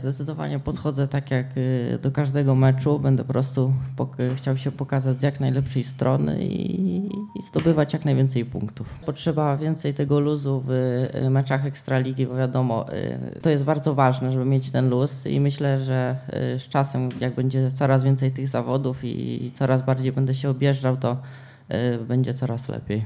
Zdecydowanie podchodzę tak jak y, do każdego meczu. Będę po prostu chciał się pokazać z jak najlepszej strony i, i zdobywać jak najwięcej punktów. Potrzeba więcej tego luzu w y, meczach Ekstraligi, bo wiadomo, y, to jest bardzo ważne, żeby mieć ten luz i myślę, że z czasem jak będzie coraz więcej tych zawodów i coraz bardziej będę się objeżdżał, to będzie coraz lepiej.